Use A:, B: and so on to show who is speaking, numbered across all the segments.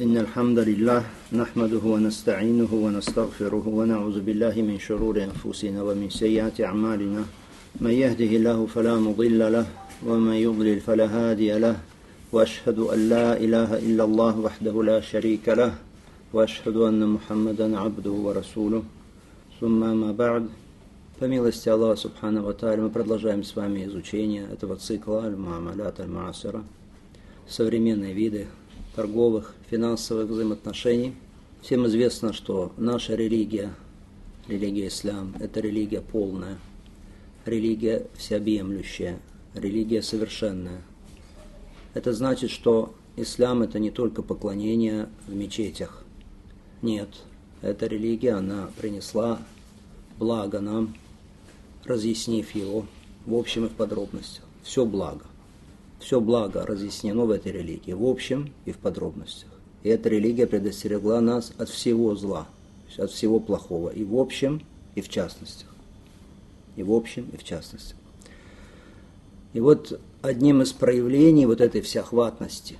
A: إن الحمد لله نحمده ونستعينه ونستغفره ونعوذ بالله من شرور أنفسنا ومن سيئات أعمالنا. من يهده الله فلا مضل له ومن يضلل فلا هادي له. وأشهد أن لا إله إلا الله وحده لا شريك له وأشهد أن محمدا عبده ورسوله. ثم ما بعد По الله سبحانه وتعالى Ва мы продолжаем с вами изучение этого цикла المعاملات المعاصرة современные виды торговых, финансовых взаимоотношений. Всем известно, что наша религия, религия ислам, это религия полная, религия всеобъемлющая, религия совершенная. Это значит, что ислам это не только поклонение в мечетях. Нет, эта религия, она принесла благо нам, разъяснив его в общем и в подробностях. Все благо. Все благо разъяснено в этой религии, в общем и в подробностях. И эта религия предостерегла нас от всего зла, от всего плохого, и в общем, и в частностях. И в общем, и в частностях. И вот одним из проявлений вот этой всеохватности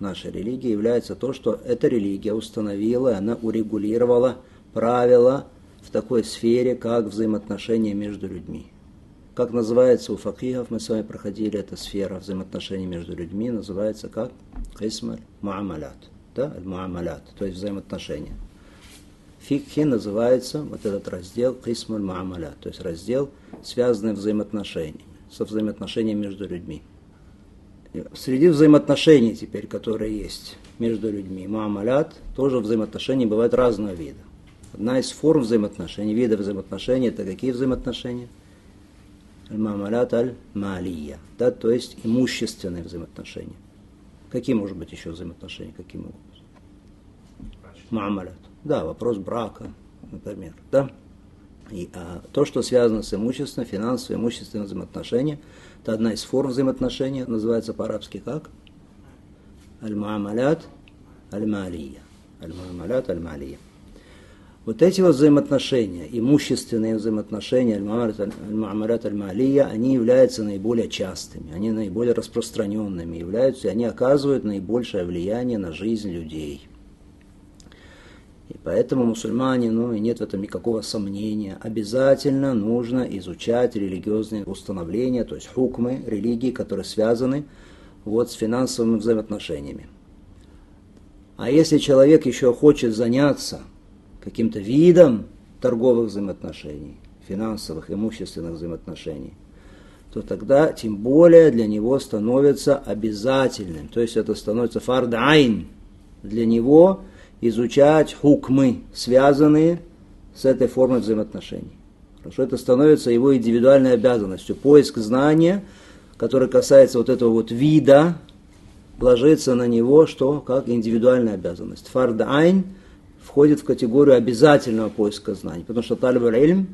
A: нашей религии является то, что эта религия установила, она урегулировала правила в такой сфере, как взаимоотношения между людьми. Как называется у факихов, мы с вами проходили эта сфера взаимоотношений между людьми, называется как кисмаль муамалят. Да, муамалят, то есть взаимоотношения. Фикхи называется вот этот раздел кисмаль муамалят, то есть раздел, связанный взаимоотношениями, со взаимоотношениями между людьми. Среди взаимоотношений теперь, которые есть между людьми, муамалят, тоже взаимоотношения бывают разного вида. Одна из форм взаимоотношений, видов взаимоотношений, это какие взаимоотношения? Аль-мамалят аль-малия, да, то есть имущественные взаимоотношения. Какие, может быть, еще взаимоотношения, какие могут быть? Мамалят. Да, вопрос брака, например, да. И а, то, что связано с имуществом, финансовые, имущественные взаимоотношения, это одна из форм взаимоотношений, называется по-арабски как? Аль-мамалят аль-малия. Аль-мамалят аль-малия. Вот эти вот взаимоотношения, имущественные взаимоотношения, аль-муамарат аль-малия, они являются наиболее частыми, они наиболее распространенными, являются, и они оказывают наибольшее влияние на жизнь людей. И поэтому мусульмане, ну и нет в этом никакого сомнения, обязательно нужно изучать религиозные установления, то есть хукмы религии, которые связаны вот с финансовыми взаимоотношениями. А если человек еще хочет заняться каким-то видом торговых взаимоотношений, финансовых, имущественных взаимоотношений, то тогда тем более для него становится обязательным, то есть это становится фардайн для него изучать хукмы, связанные с этой формой взаимоотношений. Хорошо, это становится его индивидуальной обязанностью. Поиск знания, который касается вот этого вот вида, ложится на него, что как индивидуальная обязанность. Фардайн – входит в категорию обязательного поиска знаний, потому что талиб ильм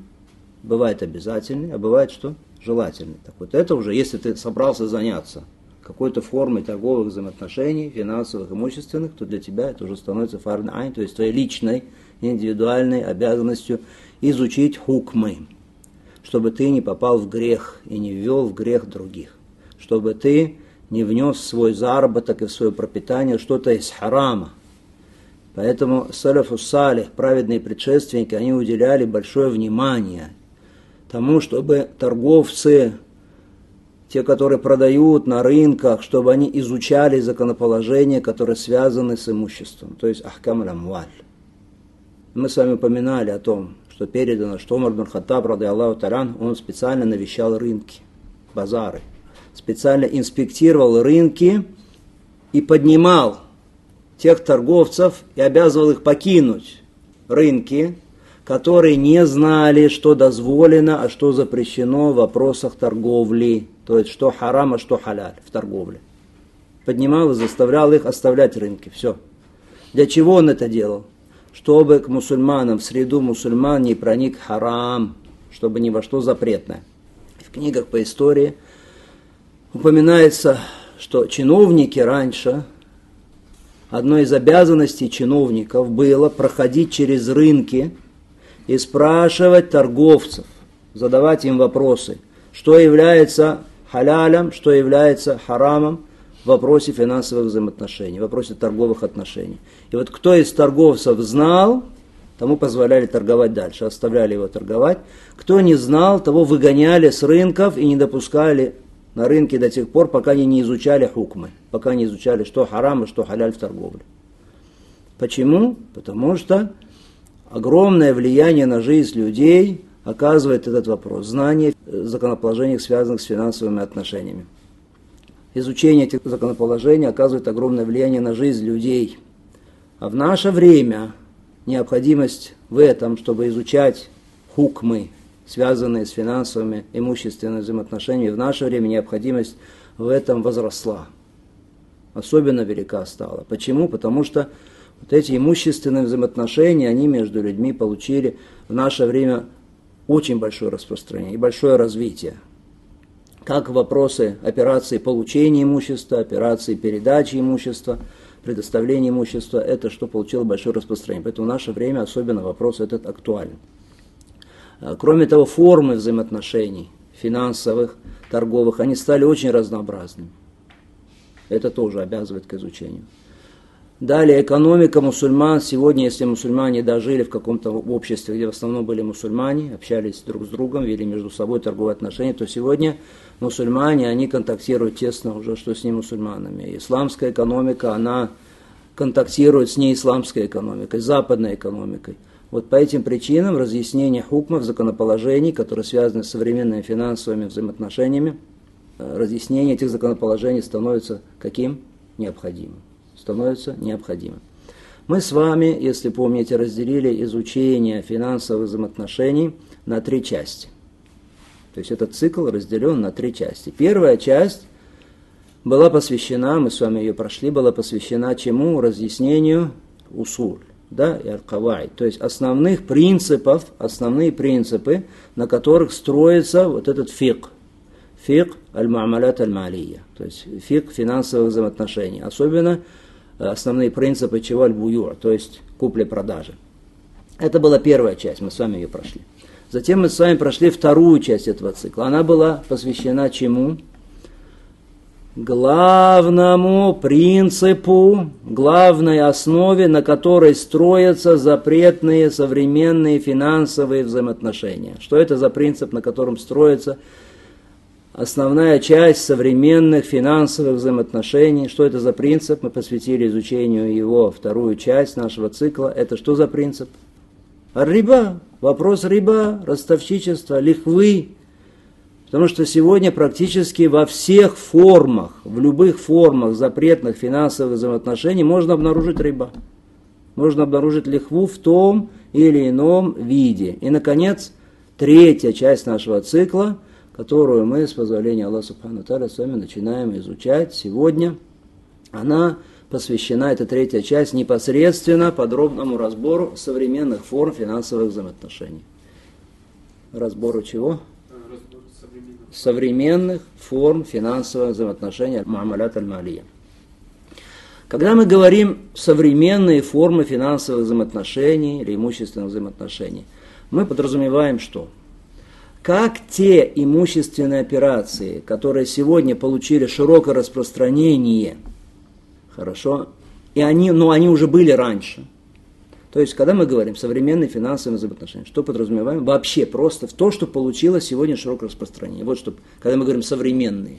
A: бывает обязательный, а бывает что? Желательный. Так вот это уже, если ты собрался заняться какой-то формой торговых взаимоотношений, финансовых, имущественных, то для тебя это уже становится фард то есть твоей личной, индивидуальной обязанностью изучить хукмы, чтобы ты не попал в грех и не ввел в грех других, чтобы ты не внес в свой заработок и в свое пропитание что-то из харама, Поэтому салафу салих, праведные предшественники, они уделяли большое внимание тому, чтобы торговцы, те, которые продают на рынках, чтобы они изучали законоположения, которые связаны с имуществом, то есть ахкам. Мы с вами упоминали о том, что передано, что Умар бин Хаттаб, рады Аллаху Таран, он специально навещал рынки, базары, специально инспектировал рынки и поднимал тех торговцев и обязывал их покинуть рынки, которые не знали, что дозволено, а что запрещено в вопросах торговли, то есть что харам, а что халяль в торговле. Поднимал и заставлял их оставлять рынки. Все. Для чего он это делал? Чтобы к мусульманам, в среду мусульман не проник харам, чтобы ни во что запретное. В книгах по истории упоминается, что чиновники раньше одной из обязанностей чиновников было проходить через рынки и спрашивать торговцев, задавать им вопросы, что является халялем, что является харамом вопросе финансовых взаимоотношений, в вопросе торговых отношений. И вот кто из торговцев знал, тому позволяли торговать дальше, оставляли его торговать. Кто не знал, того выгоняли с рынков и не допускали на рынке до тех пор, пока они не изучали хукмы, пока не изучали, что харам и что халяль в торговле. Почему? Потому что огромное влияние на жизнь людей оказывает этот вопрос. Знание законоположений, связанных с финансовыми отношениями. Изучение этих законоположений оказывает огромное влияние на жизнь людей. А в наше время необходимость в этом, чтобы изучать хукмы, связанные с финансовыми, имущественными взаимоотношениями, в наше время необходимость в этом возросла. Особенно велика стала. Почему? Потому что вот эти имущественные взаимоотношения, они между людьми получили в наше время очень большое распространение и большое развитие. Как вопросы операции получения имущества, операции передачи имущества – предоставление имущества, это что получило большое распространение. Поэтому в наше время особенно вопрос этот актуален. А, кроме того, формы взаимоотношений финансовых, торговых, они стали очень разнообразными. Это тоже обязывает к изучению. Далее, экономика мусульман. Сегодня, если мусульмане дожили в каком-то обществе, где в основном были мусульмане, общались друг с другом, вели между собой торговые отношения, то сегодня мусульмане, они контактируют тесно уже, что с не мусульманами. Исламская экономика, она контактирует с неисламской экономикой, западной экономикой. Вот по этим причинам разъяснение хукмов, законоположений, которые связаны с современными финансовыми взаимоотношениями, э, разъяснение этих законоположений становится каким? Необходимым. Становится необходимым. Мы с вами, если помните, разделили изучение финансовых взаимоотношений на три части. То есть этот цикл разделен на три части. Первая часть была посвящена, мы с вами ее прошли, была посвящена чему? Разъяснению усуль, да, и аль то есть основных принципов, основные принципы, на которых строится вот этот фик, фик аль-мамалят аль-малия, то есть фик финансовых взаимоотношений, особенно э, основные принципы чего аль то есть купли-продажи. Это была первая часть, мы с вами ее прошли. Затем мы с вами прошли вторую часть этого цикла. Она была посвящена чему? Главному принципу, главной основе, на которой строятся запретные современные финансовые взаимоотношения. Что это за принцип, на котором строится основная часть современных финансовых взаимоотношений? Что это за принцип? Мы посвятили изучению его вторую часть нашего цикла. Это что за принцип? Риба, вопрос риба, ростовщичества, лихвы. Потому что сегодня практически во всех формах, в любых формах запретных финансовых взаимоотношений можно обнаружить риба. Можно обнаружить лихву в том или ином виде. И, наконец, третья часть нашего цикла, которую мы, с позволения Аллаха Субхану Таля, с вами начинаем изучать сегодня, она посвящена эта третья часть непосредственно подробному разбору современных форм финансовых взаимоотношений. Разбору чего? Современных. форм финансовых взаимоотношений Муамалят аль-Малия. Когда мы говорим современные формы финансовых взаимоотношений или имущественных взаимоотношений, мы подразумеваем что? Как те имущественные операции, которые сегодня получили широкое распространение – Хорошо? И они, но они уже были раньше. То есть, когда мы говорим современные финансовые взаимоотношения, что подразумеваем? Вообще просто в то, что получилось сегодня широкое распространение. Вот что, когда мы говорим современные.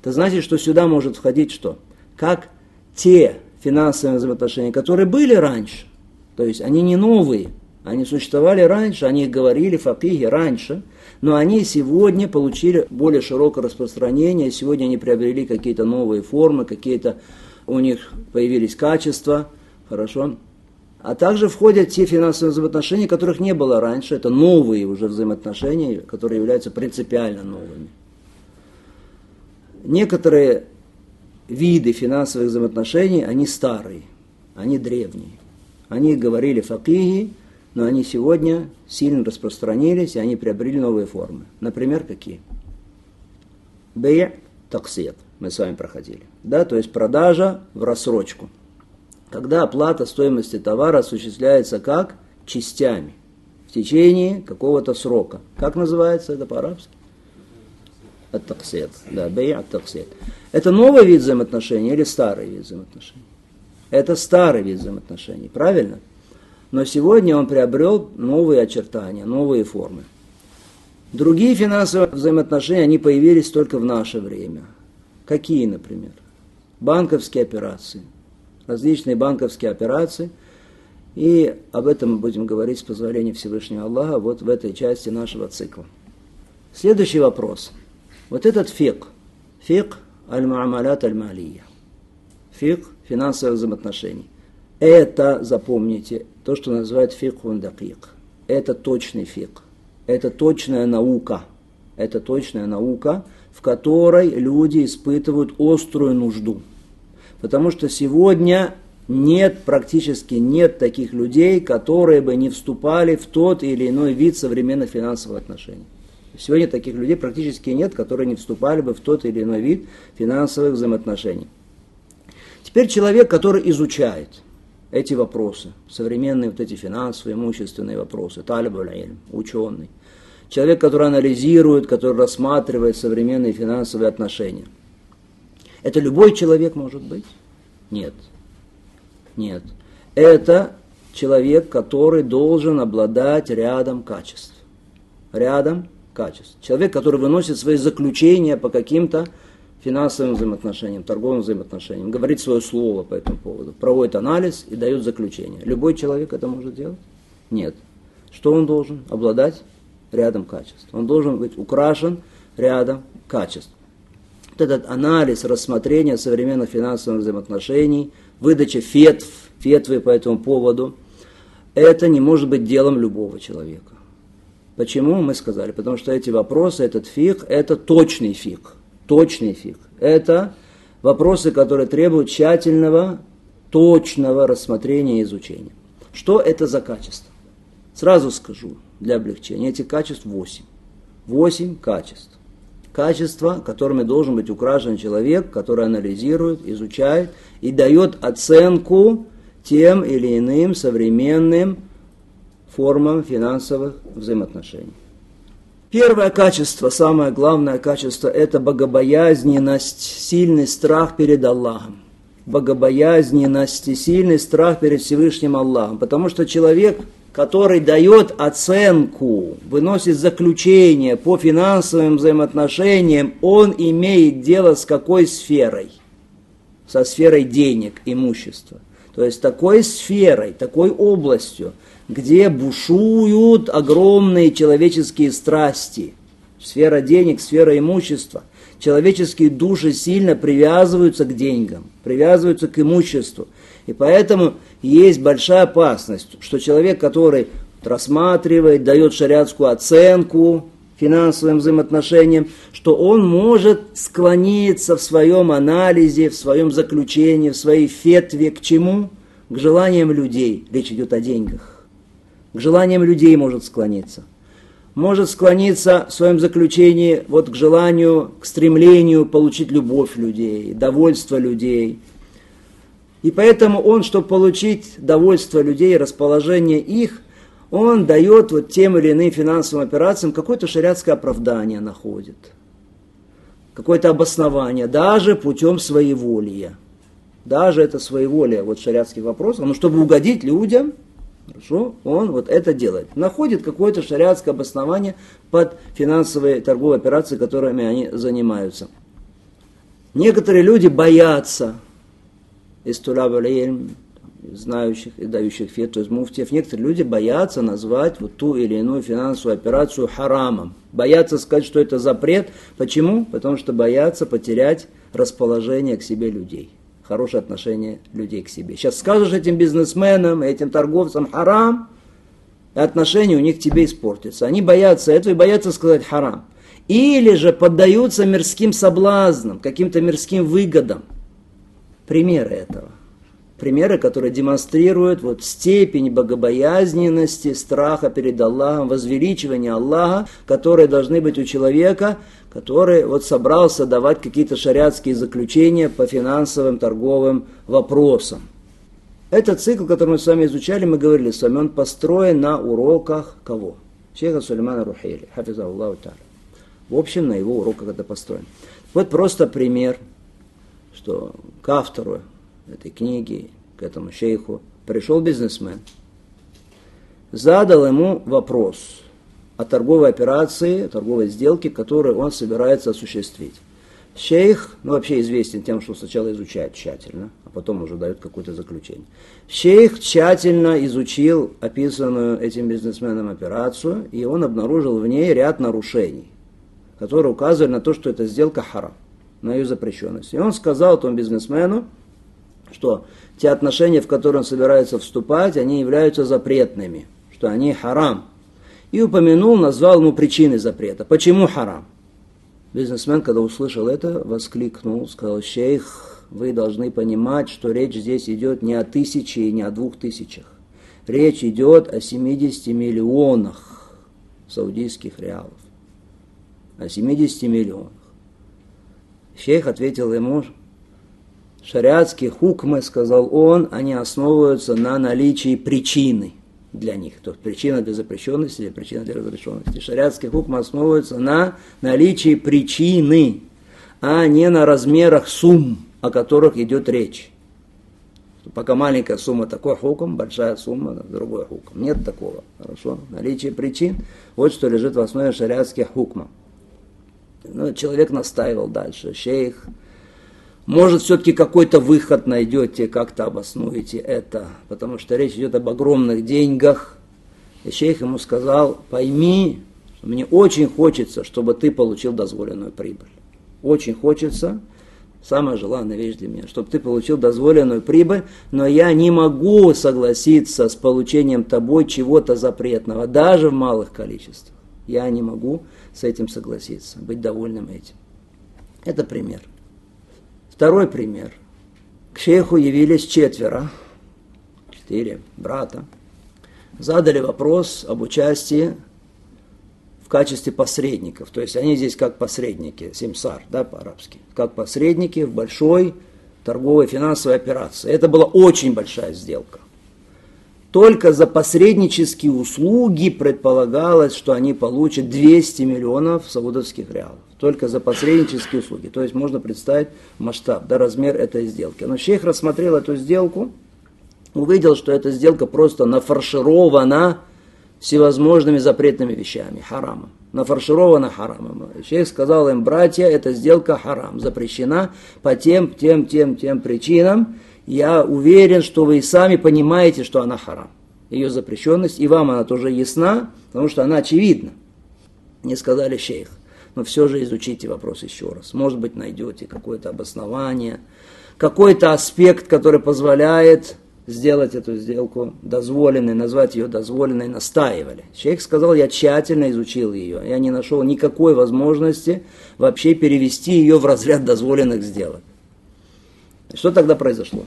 A: Это значит, что сюда может входить что? Как те финансовые взаимоотношения, которые были раньше. То есть, они не новые. Они существовали раньше, они говорили факихи раньше, но они сегодня получили более широкое распространение, сегодня они приобрели какие-то новые формы, какие-то у них появились качества, хорошо. А также входят те финансовые взаимоотношения, которых не было раньше. Это новые уже взаимоотношения, которые являются принципиально новыми. Некоторые виды финансовых взаимоотношений, они старые, они древние. Они говорили факиги, но они сегодня сильно распространились, и они приобрели новые формы. Например, какие? Бей таксет мы с вами проходили. Да, то есть продажа в рассрочку. Когда оплата стоимости товара осуществляется как? Частями. В течение какого-то срока. Как называется это по-арабски? от таксет. Да, бей от таксет. Это новый вид взаимоотношений или старый вид взаимоотношений? Это старый вид взаимоотношений, правильно? Но сегодня он приобрел новые очертания, новые формы. Другие финансовые взаимоотношения, они появились только в наше время. Какие, например? Банковские операции. Различные банковские операции. И об этом мы будем говорить с позволения Всевышнего Аллаха вот в этой части нашего цикла. Следующий вопрос. Вот этот фик, фик аль-муамалят аль-малия, фик финансовых взаимоотношений. Это, запомните, то, что называют фикхун дакик. Это точный фик. Это точная наука. Это точная наука, в которой люди испытывают острую нужду. Потому что сегодня нет, практически нет таких людей, которые бы не вступали в тот или иной вид современных финансовых отношений. Сегодня таких людей практически нет, которые не вступали бы в тот или иной вид финансовых взаимоотношений. Теперь человек, который изучает эти вопросы, современные вот эти финансовые, имущественные вопросы, талибуль ученый, человек, который анализирует, который рассматривает современные финансовые отношения. Это любой человек может быть? Нет. Нет. Это человек, который должен обладать рядом качеств. Рядом качеств. Человек, который выносит свои заключения по каким-то финансовым взаимоотношениям, торговым взаимоотношениям, говорит свое слово по этому поводу, проводит анализ и дает заключение. Любой человек это может делать? Нет. Что он должен? Обладать рядом качеств. Он должен быть украшен рядом качеств. Вот этот анализ, рассмотрение современных финансовых взаимоотношений, выдача фетв, фетвы по этому поводу, это не может быть делом любого человека. Почему мы сказали? Потому что эти вопросы, этот фиг, это точный фиг. Точный фиг. Это вопросы, которые требуют тщательного, точного рассмотрения и изучения. Что это за качество? Сразу скажу, для облегчения, этих качеств восемь. Восемь качеств. Качества, которыми должен быть украшен человек, который анализирует, изучает и дает оценку тем или иным современным формам финансовых взаимоотношений. Первое качество, самое главное качество, это богобоязненность, сильный страх перед Аллахом. Богобоязненность и сильный страх перед Всевышним Аллахом. Потому что человек, который дает оценку, выносит заключение по финансовым взаимоотношениям, он имеет дело с какой сферой? Со сферой денег, имущества. То есть такой сферой, такой областью – где бушуют огромные человеческие страсти. Сфера денег, сфера имущества. Человеческие души сильно привязываются к деньгам, привязываются к имуществу. И поэтому есть большая опасность, что человек, который рассматривает, дает шариатскую оценку финансовым взаимоотношениям, что он может склониться в своем анализе, в своем заключении, в своей фетве к чему? К желаниям людей. Речь идет о деньгах к желаниям людей может склониться. Может склониться в своем заключении вот к желанию, к стремлению получить любовь людей, довольство людей. И поэтому он, чтобы получить довольство людей, расположение их, он дает вот тем или иным финансовым операциям какое-то шариатское оправдание находит. Какое-то обоснование, даже путем своеволия. Даже это своеволие, вот шариатских вопросов, но чтобы угодить людям – Хорошо? Он вот это делает. Находит какое-то шариатское обоснование под финансовые торговые операции, которыми они занимаются. Некоторые люди боятся из знающих и дающих фет, то есть муфтиев, некоторые люди боятся назвать вот ту или иную финансовую операцию харамом. Боятся сказать, что это запрет. Почему? Потому что боятся потерять расположение к себе людей хорошее отношение людей к себе. Сейчас скажешь этим бизнесменам, этим торговцам харам, и отношения у них к тебе испортятся. Они боятся этого и боятся сказать харам. Или же поддаются мирским соблазнам, каким-то мирским выгодам. Примеры этого. Примеры, которые демонстрируют вот степень богобоязненности, страха перед Аллахом, возвеличивания Аллаха, которые должны быть у человека, который вот собрался давать какие-то шариатские заключения по финансовым, торговым вопросам. Этот цикл, который мы с вами изучали, мы говорили с вами, он построен на уроках кого? Шейха Сулеймана Рухейли, хафиза Аллаху. В общем, на его уроках это построено. Вот просто пример, что к автору этой книги, к этому шейху, пришел бизнесмен, задал ему вопрос о торговой операции, торговой сделке, которую он собирается осуществить. Шейх, ну вообще известен тем, что сначала изучает тщательно, а потом уже дает какое-то заключение. Шейх тщательно изучил описанную этим бизнесменом операцию, и он обнаружил в ней ряд нарушений, которые указывали на то, что эта сделка харам, на ее запрещенность. И он сказал этому бизнесмену, что те отношения, в которые он собирается вступать, они являются запретными, что они харам. И упомянул, назвал ему причины запрета. Почему харам? Бизнесмен, когда услышал это, воскликнул, сказал, шейх, вы должны понимать, что речь здесь идет не о тысяче и не о двух тысячах. Речь идет о 70 миллионах саудийских реалов. О 70 миллионах. Шейх ответил ему, шариатские хукмы, сказал он, они основываются на наличии причины для них. То есть причина для запрещенности или причина для разрешенности. Шариатский хукм основывается на наличии причины, а не на размерах сумм, о которых идет речь. Пока маленькая сумма такой хукм, большая сумма другой хукм. Нет такого. Хорошо. Наличие причин, вот что лежит в основе шариатских хукмов. Ну, человек настаивал дальше. Шейх, может, все-таки какой-то выход найдете, как-то обоснуете это, потому что речь идет об огромных деньгах. И шейх ему сказал, пойми, мне очень хочется, чтобы ты получил дозволенную прибыль. Очень хочется, самая желанная вещь для меня, чтобы ты получил дозволенную прибыль, но я не могу согласиться с получением тобой чего-то запретного, даже в малых количествах. Я не могу с этим согласиться, быть довольным этим. Это пример. Второй пример. К шейху явились четверо, четыре брата, задали вопрос об участии в качестве посредников. То есть они здесь как посредники, симсар, да, по-арабски, как посредники в большой торговой финансовой операции. Это была очень большая сделка. Только за посреднические услуги предполагалось, что они получат 200 миллионов саудовских реалов только за посреднические услуги. То есть можно представить масштаб, да, размер этой сделки. Но шейх рассмотрел эту сделку, увидел, что эта сделка просто нафарширована всевозможными запретными вещами, харамом. Нафарширована харамом. Шейх сказал им, братья, эта сделка харам, запрещена по тем, тем, тем, тем причинам. Я уверен, что вы и сами понимаете, что она харам. Ее запрещенность, и вам она тоже ясна, потому что она очевидна. Не сказали шейх но все же изучите вопрос еще раз. Может быть, найдете какое-то обоснование, какой-то аспект, который позволяет сделать эту сделку дозволенной, назвать ее дозволенной, настаивали. Шейх сказал, я тщательно изучил ее, я не нашел никакой возможности вообще перевести ее в разряд дозволенных сделок. Что тогда произошло?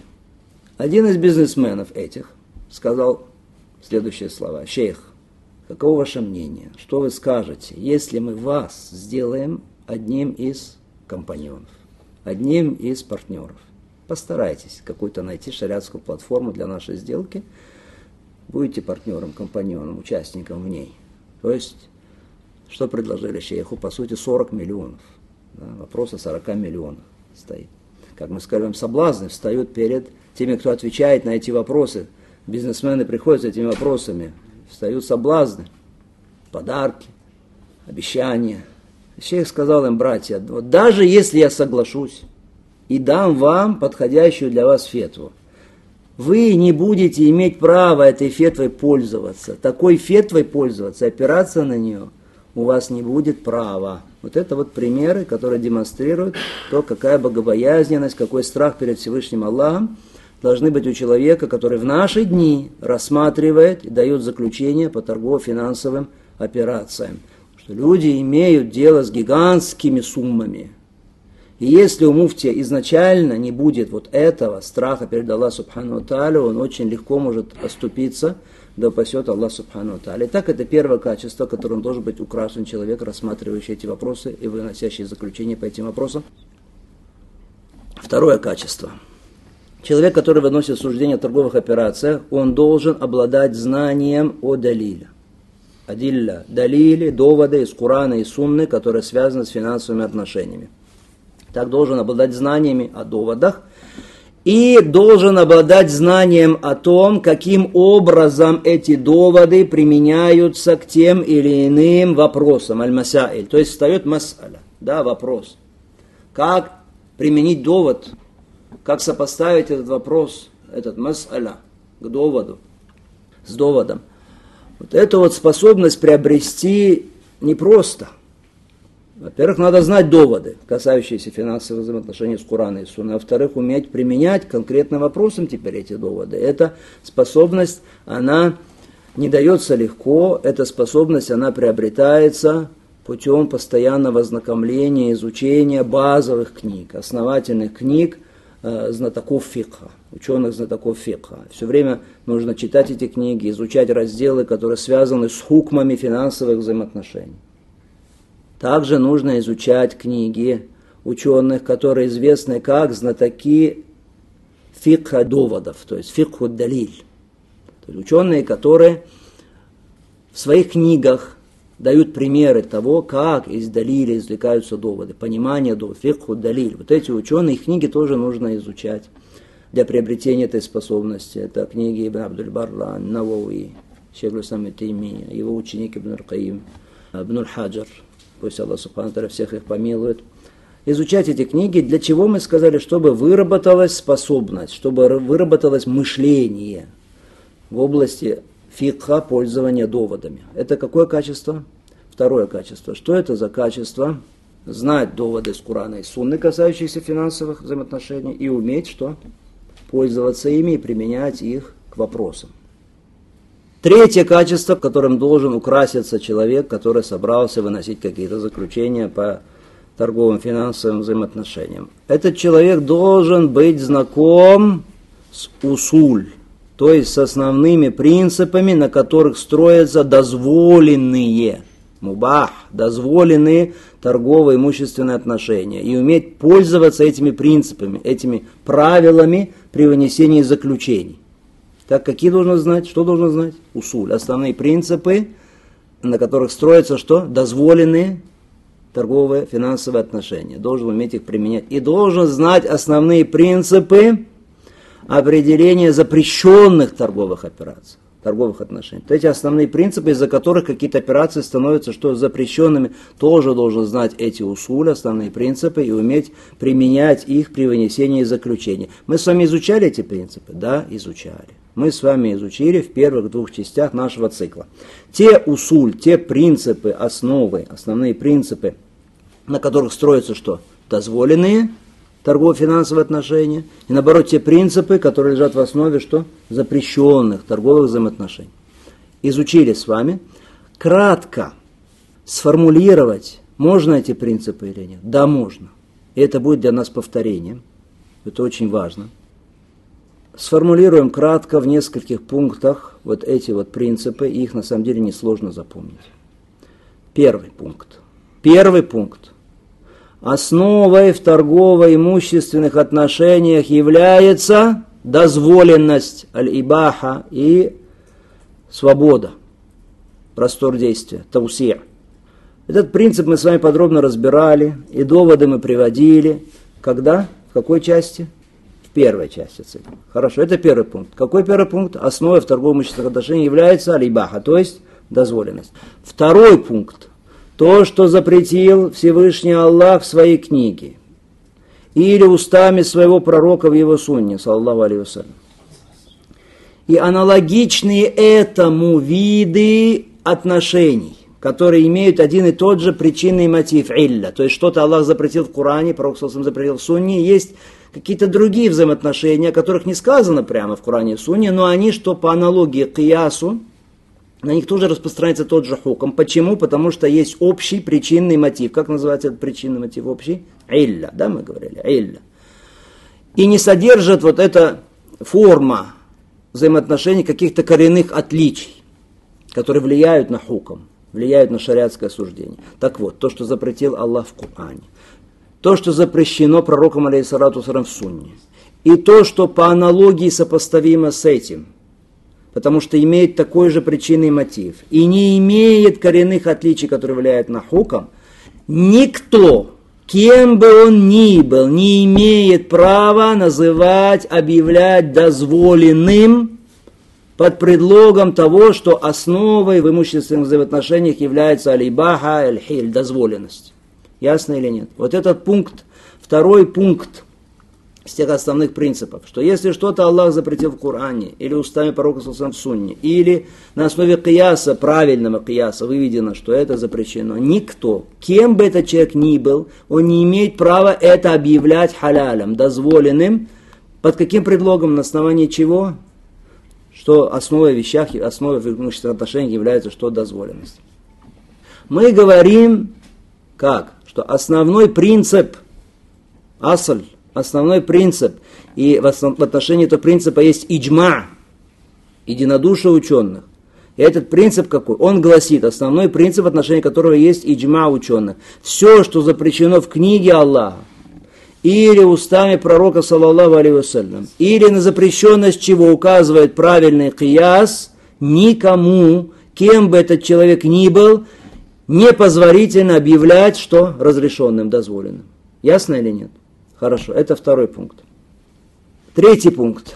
A: Один из бизнесменов этих сказал следующие слова. Шейх, Каково ваше мнение? Что вы скажете, если мы вас сделаем одним из компаньонов, одним из партнеров? Постарайтесь какую-то найти шариатскую платформу для нашей сделки. Будете партнером, компаньоном, участником в ней. То есть, что предложили шейху? По сути, 40 миллионов. Да, вопрос о 40 миллионах стоит. Как мы скажем, соблазны встают перед теми, кто отвечает на эти вопросы. Бизнесмены приходят с этими вопросами встают соблазны, подарки, обещания. Шейх сказал им, братья, вот даже если я соглашусь и дам вам подходящую для вас фетву, вы не будете иметь права этой фетвой пользоваться. Такой фетвой пользоваться, опираться на нее у вас не будет права. Вот это вот примеры, которые демонстрируют то, какая богобоязненность, какой страх перед Всевышним Аллахом должны быть у человека, который в наши дни рассматривает и дает заключение по торгово-финансовым операциям. Что люди имеют дело с гигантскими суммами. И если у муфтия изначально не будет вот этого страха перед Аллахом Субхану Тааля, он очень легко может оступиться, да упасет Аллах Субхану Тааля. так это первое качество, которым должен быть украшен человек, рассматривающий эти вопросы и выносящий заключение по этим вопросам. Второе качество – Человек, который выносит суждение о торговых операциях, он должен обладать знанием о далиле. Адилля, далили, доводы из Курана и Сунны, которые связаны с финансовыми отношениями. Так должен обладать знаниями о доводах и должен обладать знанием о том, каким образом эти доводы применяются к тем или иным вопросам, аль-масаиль. То есть встает масаля, да, вопрос. Как применить довод, как сопоставить этот вопрос, этот масаля к доводу, с доводом. Вот эту вот способность приобрести непросто. Во-первых, надо знать доводы, касающиеся финансовых взаимоотношений с Кураном и Сунной. Во-вторых, уметь применять конкретным вопросам теперь эти доводы. Эта способность, она не дается легко, эта способность, она приобретается путем постоянного ознакомления, изучения базовых книг, основательных книг знатоков фикха, ученых знатоков фикха. Все время нужно читать эти книги, изучать разделы, которые связаны с хукмами финансовых взаимоотношений. Также нужно изучать книги ученых, которые известны как знатоки фикха доводов, то есть фикху далиль. То есть ученые, которые в своих книгах дают примеры того, как из далиля извлекаются доводы, понимание до фикху далиль. Вот эти ученые, их книги тоже нужно изучать для приобретения этой способности. Это книги Ибн Абдуль-Барран, Навауи, Шейх Тайми, его ученик Ибн Аркаим, Ибн Хаджар, пусть Аллах Субхану всех их помилует. Изучать эти книги, для чего мы сказали, чтобы выработалась способность, чтобы выработалось мышление в области фикха пользования доводами. Это какое качество? Второе качество. Что это за качество? Знать доводы из Курана и Сунны, касающиеся финансовых взаимоотношений, и уметь что? Пользоваться ими и применять их к вопросам. Третье качество, которым должен украситься человек, который собрался выносить какие-то заключения по торговым финансовым взаимоотношениям. Этот человек должен быть знаком с усуль, то есть с основными принципами, на которых строятся дозволенные, мубах, дозволенные торговые имущественные отношения, и уметь пользоваться этими принципами, этими правилами при вынесении заключений. Так какие должен знать? Что должен знать? Усуль. Основные принципы, на которых строятся что? Дозволенные торговые, финансовые отношения. Должен уметь их применять. И должен знать основные принципы определение запрещенных торговых операций, торговых отношений. Вот эти основные принципы, из-за которых какие-то операции становятся что запрещенными, тоже должен знать эти усули, основные принципы, и уметь применять их при вынесении заключения. Мы с вами изучали эти принципы? Да, изучали. Мы с вами изучили в первых двух частях нашего цикла. Те усуль, те принципы, основы, основные принципы, на которых строятся что? Дозволенные торгово-финансовые отношения, и наоборот те принципы, которые лежат в основе что? запрещенных торговых взаимоотношений. Изучили с вами. Кратко сформулировать, можно эти принципы или нет? Да, можно. И это будет для нас повторением. Это очень важно. Сформулируем кратко в нескольких пунктах вот эти вот принципы, и их на самом деле несложно запомнить. Первый пункт. Первый пункт. Основой в торгово-имущественных отношениях является дозволенность аль-ибаха и свобода, простор действия, таусия. Этот принцип мы с вами подробно разбирали, и доводы мы приводили. Когда? В какой части? В первой части цикла. Хорошо, это первый пункт. Какой первый пункт? Основой в торгово-имущественных отношениях является алибаха, то есть дозволенность. Второй пункт то, что запретил Всевышний Аллах в своей книге, или устами своего пророка в его сунне, саллаху алейhi И аналогичные этому виды отношений, которые имеют один и тот же причинный мотив, илля. То есть что-то Аллах запретил в Коране, пророк Сасам запретил в Сунне, есть какие-то другие взаимоотношения, о которых не сказано прямо в Коране и Сунне, но они, что по аналогии к Киясу, на них тоже распространяется тот же хуком. Почему? Потому что есть общий причинный мотив. Как называется этот причинный мотив общий? Илля, да, мы говорили, илля. И не содержит вот эта форма взаимоотношений каких-то коренных отличий, которые влияют на хуком, влияют на шариатское суждение. Так вот, то, что запретил Аллах в Коране, то, что запрещено пророком, алейхиссалату в Сунне, и то, что по аналогии сопоставимо с этим – потому что имеет такой же причинный мотив и не имеет коренных отличий, которые влияют на хуком, никто, кем бы он ни был, не имеет права называть, объявлять дозволенным под предлогом того, что основой в имущественных взаимоотношениях является алибаха, аль-хиль, дозволенность. Ясно или нет? Вот этот пункт, второй пункт с тех основных принципов, что если что-то Аллах запретил в Коране, или устами пророка в Сунне, или на основе кияса, правильного кияса, выведено, что это запрещено, никто, кем бы этот человек ни был, он не имеет права это объявлять халялем, дозволенным, под каким предлогом, на основании чего? что основой вещах, основой в имущественных отношениях является что дозволенность. Мы говорим, как? Что основной принцип, асль, основной принцип, и в отношении этого принципа есть иджма, единодушие ученых. И этот принцип какой? Он гласит, основной принцип, в отношении которого есть иджма ученых. Все, что запрещено в книге Аллаха, или устами пророка, саллаллаху алейhi или на запрещенность чего указывает правильный кияс, никому, кем бы этот человек ни был, непозволительно объявлять, что разрешенным, дозволенным. Ясно или нет? Хорошо, это второй пункт. Третий пункт.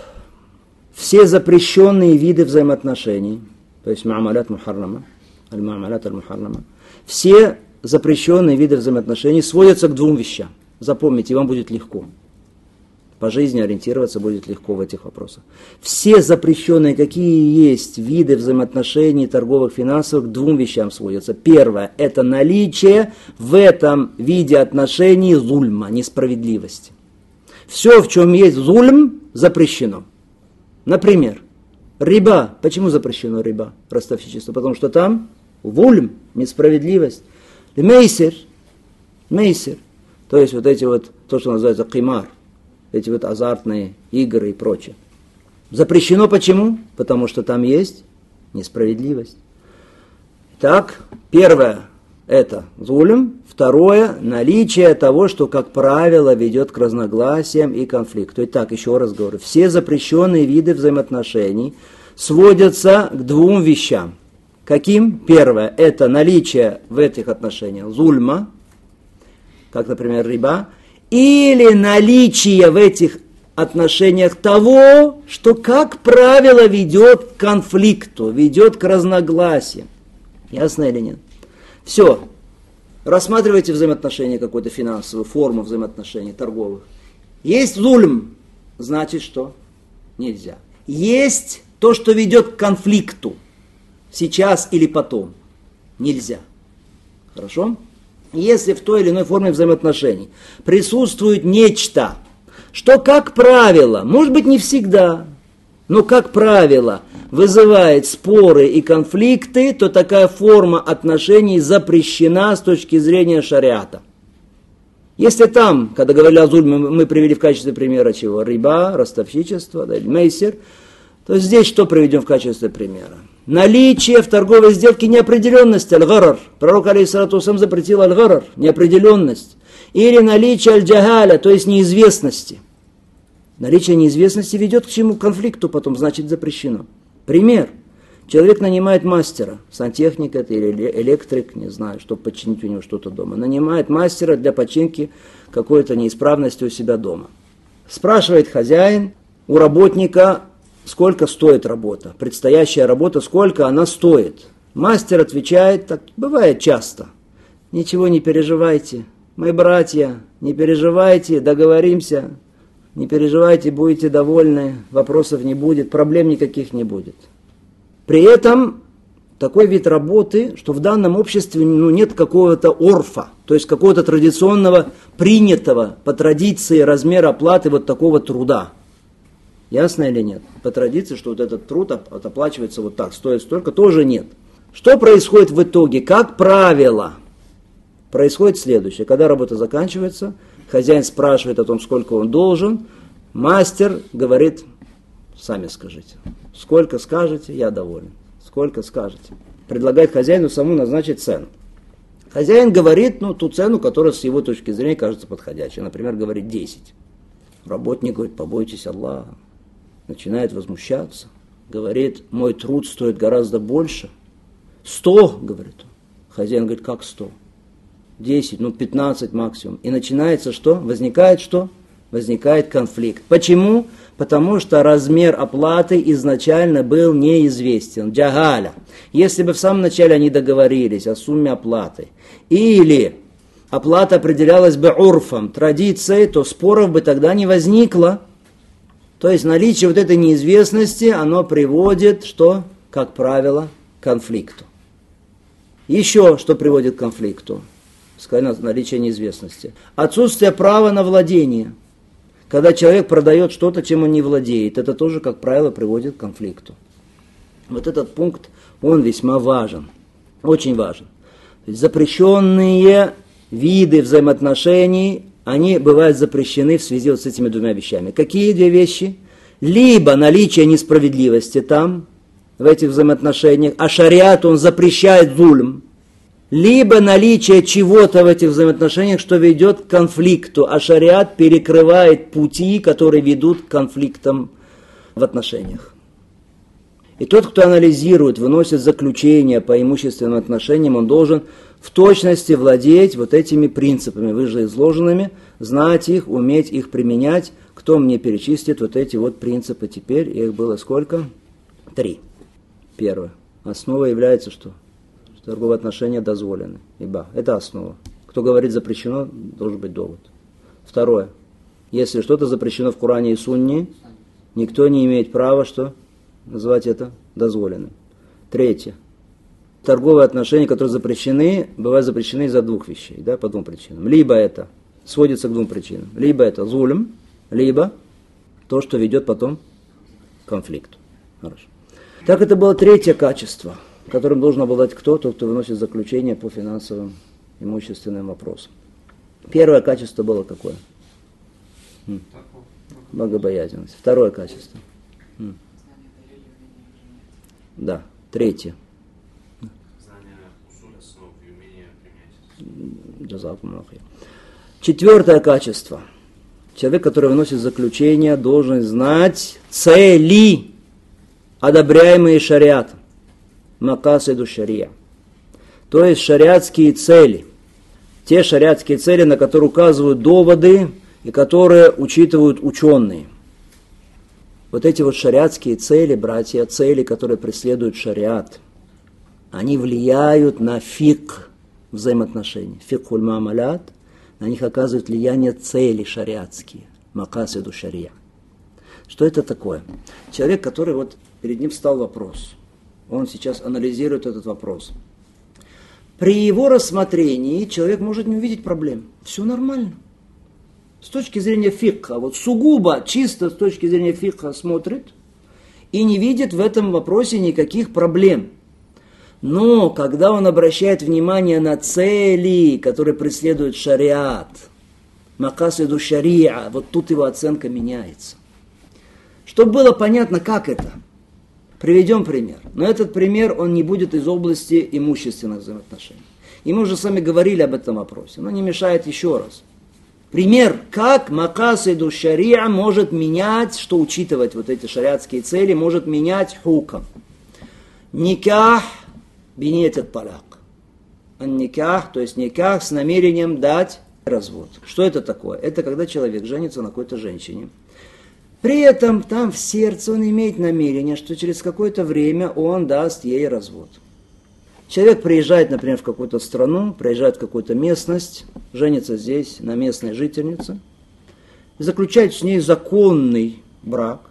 A: Все запрещенные виды взаимоотношений, то есть маамалят мухаррама, аль-маамалят аль-мухаррама, все запрещенные виды взаимоотношений сводятся к двум вещам – Запомните, вам будет легко. По жизни ориентироваться будет легко в этих вопросах. Все запрещенные, какие есть виды взаимоотношений торговых, финансовых, к двум вещам сводятся. Первое – это наличие в этом виде отношений зульма, несправедливости. Все, в чем есть зульм, запрещено. Например, риба. Почему запрещено риба, ростовщичество? Потому что там вульм, несправедливость. Мейсер, мейсер. То есть вот эти вот, то, что называется кимар, эти вот азартные игры и прочее. Запрещено почему? Потому что там есть несправедливость. Так, первое – это зулем. Второе – наличие того, что, как правило, ведет к разногласиям и конфликту. Итак, еще раз говорю, все запрещенные виды взаимоотношений сводятся к двум вещам. Каким? Первое – это наличие в этих отношениях зульма, как, например, риба, или наличие в этих отношениях того, что, как правило, ведет к конфликту, ведет к разногласиям. Ясно или нет? Все. Рассматривайте взаимоотношения какой-то финансовой, форму взаимоотношений торговых. Есть зульм, значит что? Нельзя. Есть то, что ведет к конфликту. Сейчас или потом. Нельзя. Хорошо? Если в той или иной форме взаимоотношений присутствует нечто, что, как правило, может быть не всегда, но, как правило, вызывает споры и конфликты, то такая форма отношений запрещена с точки зрения шариата. Если там, когда говорили о зульме, мы привели в качестве примера чего? Риба, ростовщичество, да, мейсер, то здесь что приведем в качестве примера? Наличие в торговой сделке неопределенности, аль-гарар. Пророк, сам запретил аль-гарар, неопределенность. Или наличие аль-джагаля, то есть неизвестности. Наличие неизвестности ведет к чему? Конфликту потом, значит запрещено. Пример. Человек нанимает мастера, сантехник это или электрик, не знаю, чтобы починить у него что-то дома. Нанимает мастера для починки какой-то неисправности у себя дома. Спрашивает хозяин у работника, сколько стоит работа, предстоящая работа, сколько она стоит. Мастер отвечает, так бывает часто. Ничего не переживайте, мои братья, не переживайте, договоримся, не переживайте, будете довольны, вопросов не будет, проблем никаких не будет. При этом такой вид работы, что в данном обществе ну, нет какого-то орфа, то есть какого-то традиционного, принятого по традиции размера оплаты вот такого труда – Ясно или нет? По традиции, что вот этот труд оплачивается вот так, стоит столько, тоже нет. Что происходит в итоге? Как правило, происходит следующее. Когда работа заканчивается, хозяин спрашивает о том, сколько он должен, мастер говорит, сами скажите. Сколько скажете, я доволен. Сколько скажете. Предлагает хозяину саму назначить цену. Хозяин говорит, ну, ту цену, которая с его точки зрения кажется подходящей. Например, говорит 10. Работник говорит, побойтесь Аллаха начинает возмущаться. говорит, мой труд стоит гораздо больше. Сто, говорит он. Хозяин говорит, как сто? Десять, ну пятнадцать максимум. И начинается что? Возникает что? Возникает конфликт. Почему? Потому что размер оплаты изначально был неизвестен. Джагаля. Если бы в самом начале они договорились о сумме оплаты, или оплата определялась бы урфом, традицией, то споров бы тогда не возникло. То есть наличие вот этой неизвестности, оно приводит, что, как правило, к конфликту. Еще что приводит к конфликту? Сказано наличие неизвестности. Отсутствие права на владение. Когда человек продает что-то, чем он не владеет, это тоже, как правило, приводит к конфликту. Вот этот пункт, он весьма важен, очень важен. запрещенные виды взаимоотношений, они бывают запрещены в связи вот с этими двумя вещами. Какие две вещи? Либо наличие несправедливости там, в этих взаимоотношениях, а шариат он запрещает зульм, либо наличие чего-то в этих взаимоотношениях, что ведет к конфликту, а шариат перекрывает пути, которые ведут к конфликтам в отношениях. И тот, кто анализирует, выносит заключение по имущественным отношениям, он должен в точности владеть вот этими принципами, выше изложенными, знать их, уметь их применять. Кто мне перечислит вот эти вот принципы теперь? Их было сколько? Три. Первое. Основа является что? Что торговые отношения дозволены. Ибо это основа. Кто говорит запрещено, должен быть довод. Второе. Если что-то запрещено в Коране и Сунне, никто не имеет права что? Называть это дозволенным. Третье. Торговые отношения, которые запрещены, бывают запрещены из-за двух вещей, да, по двум причинам. Либо это сводится к двум причинам. Либо это зулем, либо то, что ведет потом к конфликту. Хорошо. Так это было третье качество, которым должен обладать кто? Тот, кто выносит заключение по финансовым имущественным вопросам. Первое качество было какое? Богобоязненность. Второе качество. Да. Третье. Четвертое качество. Человек, который выносит заключение, должен знать цели одобряемые шариатом. Макасиду шария. То есть шариатские цели. Те шариатские цели, на которые указывают доводы и которые учитывают ученые. Вот эти вот шариатские цели, братья, цели, которые преследуют шариат, они влияют на фик взаимоотношений. Фик хульмамалят, на них оказывают влияние цели шариатские, макасиду шария. Что это такое? Человек, который вот перед ним стал вопрос. Он сейчас анализирует этот вопрос. При его рассмотрении человек может не увидеть проблем. Все нормально. С точки зрения фикха, вот сугубо, чисто с точки зрения фикха смотрит и не видит в этом вопросе никаких проблем. Но когда он обращает внимание на цели, которые преследует шариат, макасиду шариа, вот тут его оценка меняется. Чтобы было понятно, как это – Приведем пример. Но этот пример, он не будет из области имущественных взаимоотношений. И мы уже с вами говорили об этом вопросе, но не мешает еще раз. Пример, как макасиду шариа может менять, что учитывать вот эти шариатские цели, может менять хукам. Никах бинетет талак. Никах, то есть никах с намерением дать развод. Что это такое? Это когда человек женится на какой-то женщине – при этом там в сердце он имеет намерение, что через какое-то время он даст ей развод. Человек приезжает, например, в какую-то страну, приезжает в какую-то местность, женится здесь на местной жительнице, заключает с ней законный брак,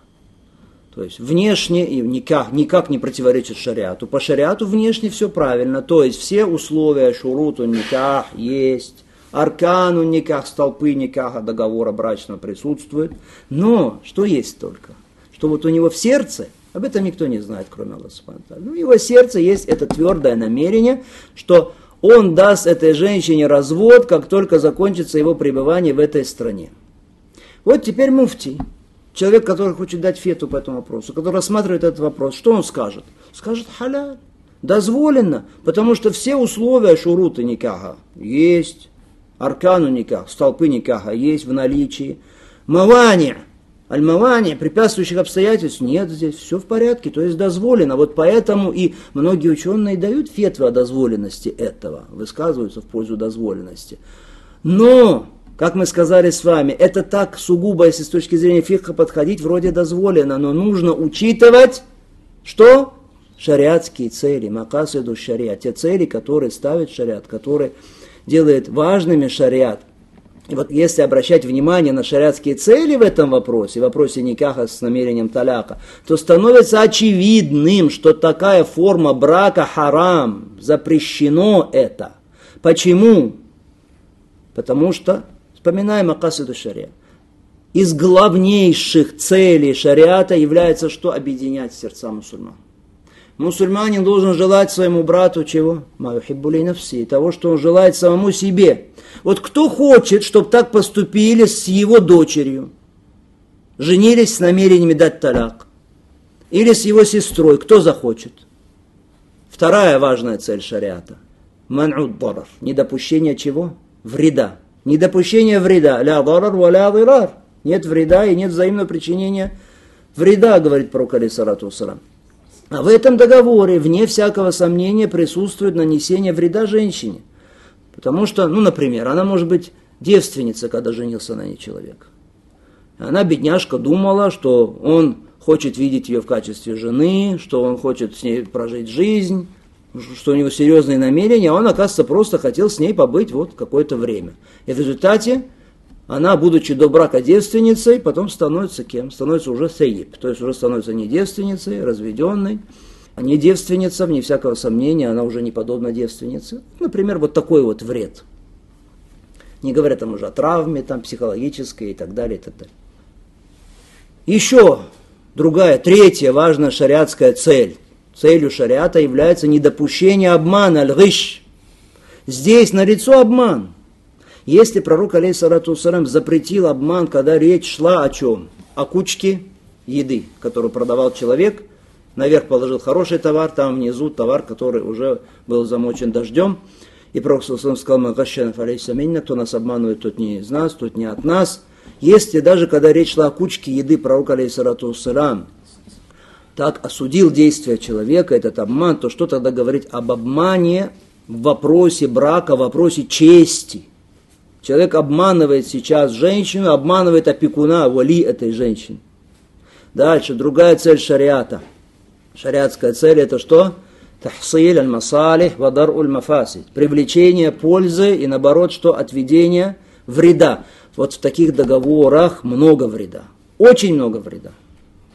A: то есть внешне и никак, никак не противоречит шариату. По шариату внешне все правильно, то есть все условия шуруту никах есть, аркану никак, столпы никаха договора брачного присутствует. Но что есть только? Что вот у него в сердце, об этом никто не знает, кроме Аллаха. Ну, в его сердце есть это твердое намерение, что он даст этой женщине развод, как только закончится его пребывание в этой стране. Вот теперь муфти, человек, который хочет дать фету по этому вопросу, который рассматривает этот вопрос, что он скажет? Скажет халяль, дозволено, потому что все условия шурута никаха есть, аркану никах, столпы никаха есть в наличии. Мавани, Альмавани, препятствующих обстоятельств нет здесь, все в порядке, то есть дозволено. Вот поэтому и многие ученые дают фетвы о дозволенности этого, высказываются в пользу дозволенности. Но, как мы сказали с вами, это так сугубо, если с точки зрения фиха подходить, вроде дозволено, но нужно учитывать, что шариатские цели, макасиду шариат, те цели, которые ставит шариат, которые делает важными шариат – и вот если обращать внимание на шариатские цели в этом вопросе, в вопросе никаха с намерением таляка, то становится очевидным, что такая форма брака харам, запрещено это. Почему? Потому что, вспоминаем Акасиду Шариа, из главнейших целей шариата является что? Объединять сердца мусульман. Мусульманин должен желать своему брату чего? Маюхиббулей навси, того, что он желает самому себе. Вот кто хочет, чтобы так поступили с его дочерью? Женились с намерениями дать таляк. Или с его сестрой, кто захочет? Вторая важная цель шариата. Ман'уд дарар. Недопущение чего? Вреда. Недопущение вреда. Ля дарар ва ля дирар. Нет вреда и нет взаимного причинения вреда, говорит пророк Алисарату Сарам. А в этом договоре, вне всякого сомнения, присутствует нанесение вреда женщине. Потому что, ну, например, она может быть девственница, когда женился на ней человек. Она, бедняжка, думала, что он хочет видеть ее в качестве жены, что он хочет с ней прожить жизнь, что у него серьезные намерения, а он, оказывается, просто хотел с ней побыть вот какое-то время. И в результате она, будучи до брака девственницей, потом становится кем? Становится уже сейб, то есть уже становится не девственницей, разведенной, а не девственница, вне всякого сомнения, она уже не подобна девственнице. Например, вот такой вот вред. Не говоря там уже о травме, там психологической и так далее, и так далее. Еще другая, третья важная шариатская цель. Целью шариата является недопущение обмана, аль-гыш. Здесь налицо обман. Если пророк, алейхиссалату запретил обман, когда речь шла о чем? О кучке еды, которую продавал человек, наверх положил хороший товар, там внизу товар, который уже был замочен дождем. И пророк сказал, Магашанов, алейхиссаминна, кто нас обманывает, тот не из нас, тот не от нас. Если даже когда речь шла о кучке еды, пророк, алейхиссалату так осудил действия человека, этот обман, то что тогда говорить об обмане в вопросе брака, в вопросе чести – Человек обманывает сейчас женщину, обманывает опекуна, вали этой женщины. Дальше, другая цель шариата. Шариатская цель это что? Тахсиль аль-масалих вадар уль-мафасид. Привлечение пользы и наоборот, что отведение вреда. Вот в таких договорах много вреда. Очень много вреда.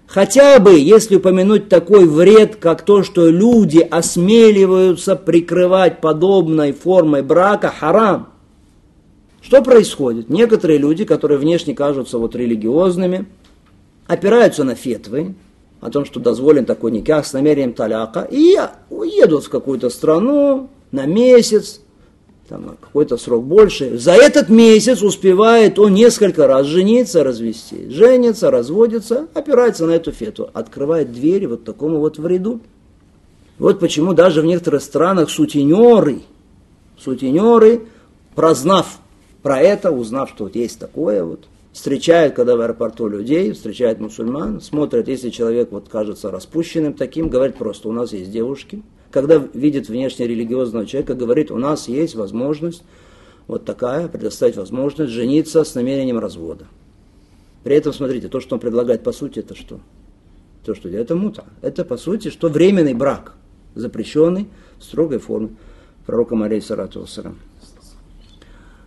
A: Хотя бы, если упомянуть такой вред, как то, что люди осмеливаются прикрывать подобной формой брака харам – что происходит? Некоторые люди, которые внешне кажутся вот религиозными, опираются на фетвы, о том, что дозволен такой никах с намерением таляка, и уедут в какую-то страну на месяц, там, какой-то срок больше. За этот месяц успевает он несколько раз жениться, развести. Женится, разводится, опирается на эту фету, открывает двери вот такому вот вреду. Вот почему даже в некоторых странах сутенеры, сутенеры, прознав про это, узнав, что вот есть такое вот, встречают, когда в аэропорту людей, встречают мусульман, смотрят, если человек вот кажется распущенным таким, говорит просто, у нас есть девушки. Когда видит внешне религиозного человека, говорит, у нас есть возможность вот такая, предоставить возможность жениться с намерением развода. При этом, смотрите, то, что он предлагает, по сути, это что? То, что это мута. Это, по сути, что временный брак, запрещенный в строгой форме пророком алейхиссалату вассалам.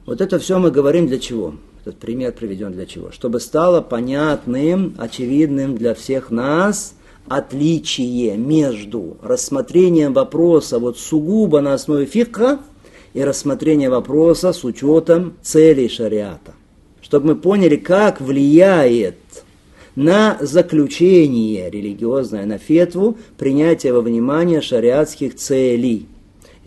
A: Вот это все мы говорим для чего? Этот пример приведен для чего? Чтобы стало понятным, очевидным для всех нас отличие между рассмотрением вопроса вот сугубо на основе фикха и рассмотрением вопроса с учетом целей шариата. Чтобы мы поняли, как влияет на заключение религиозное, на фетву, принятие во внимание шариатских целей –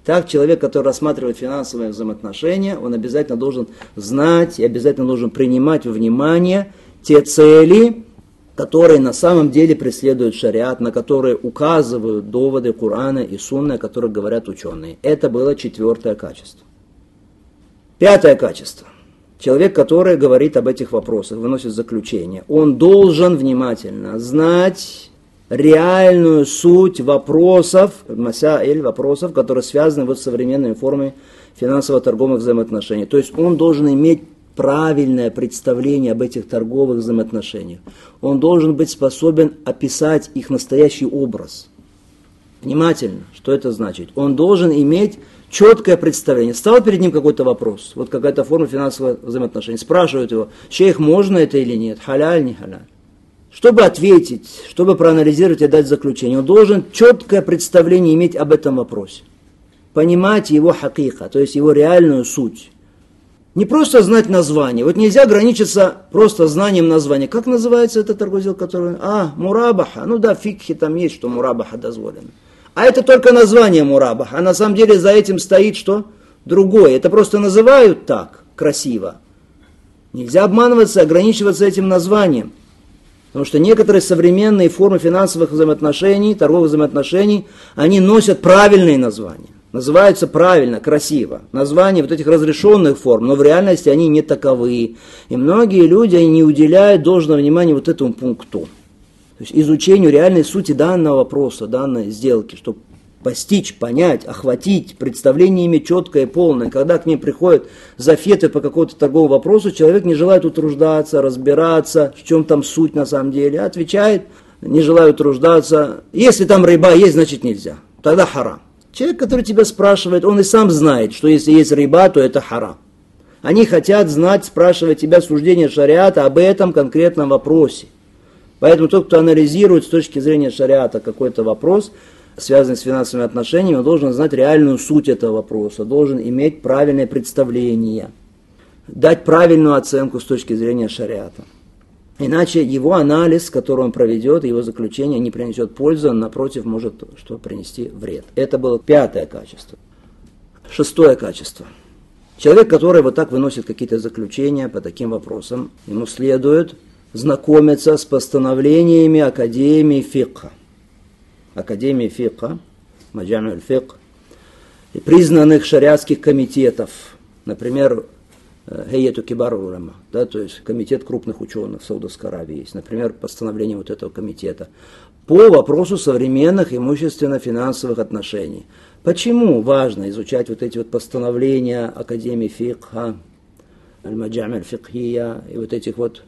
A: так человек, который рассматривает финансовые взаимоотношения, он обязательно должен знать и обязательно должен принимать во внимание те цели, которые на самом деле преследуют шариат, на которые указывают доводы Корана и Сунны, о которых говорят ученые. Это было четвертое качество. Пятое качество. человек, который говорит об этих вопросах, выносит заключение, он должен внимательно знать реальную суть вопросов, масаиль вопросов, которые связаны вот с современными формами финансово-торговых взаимоотношений. То есть он должен иметь правильное представление об этих торговых взаимоотношениях. Он должен быть способен описать их настоящий образ. Внимательно, что это значит? Он должен иметь четкое представление. Стал перед ним какой-то вопрос, вот какая-то форма финансового взаимоотношений. Спрашивают его, шейх, можно это или нет, халяль, не халяль. Чтобы ответить, чтобы проанализировать и дать заключение, он должен четкое представление иметь об этом вопросе. Понимать его хакиха, то есть его реальную суть. Не просто знать название. Вот нельзя ограничиться просто знанием названия. Как называется этот торговый который... А, мурабаха. Ну да, фикхи там есть, что мурабаха дозволено. А это только название мурабаха. А на самом деле за этим стоит что? Другое. Это просто называют так, красиво. Нельзя обманываться, ограничиваться этим названием. Потому что некоторые современные формы финансовых взаимоотношений, торговых взаимоотношений, они носят правильные названия. Называются правильно, красиво. Названия вот этих разрешенных форм, но в реальности они не таковы. И многие люди не уделяют должного внимания вот этому пункту. То есть изучению реальной сути данного вопроса, данной сделки, чтобы постичь, понять, охватить, представление ими четкое и полное. Когда к ним приходят зафеты по какому-то торговому вопросу, человек не желает утруждаться, разбираться, в чем там суть на самом деле, отвечает, не желаю утруждаться. Если там рыба есть, значит нельзя. Тогда харам. Человек, который тебя спрашивает, он и сам знает, что если есть рыба, то это харам. Они хотят знать, спрашивать тебя суждение шариата об этом конкретном вопросе. Поэтому тот, кто анализирует с точки зрения шариата какой-то вопрос, связанный с финансовыми отношениями, он должен знать реальную суть этого вопроса, должен иметь правильное представление, дать правильную оценку с точки зрения шариата. Иначе его анализ, который он проведет, его заключение не принесет пользы, он, напротив, может что принести вред. Это было пятое качество. Шестое качество. Человек, который вот так выносит какие-то заключения по таким вопросам, ему следует знакомиться с постановлениями Академии фикха. Академии фикха, Маджамиль фикх, признанных шариатских комитетов, например, Гейету Кибар Урама, да, то есть комитет крупных ученых в Саудовской Аравии есть, например, постановление вот этого комитета по вопросу современных имущественно-финансовых отношений. Почему важно изучать вот эти вот постановления Академии Фикха, Аль-Маджамель Фикхия и вот этих вот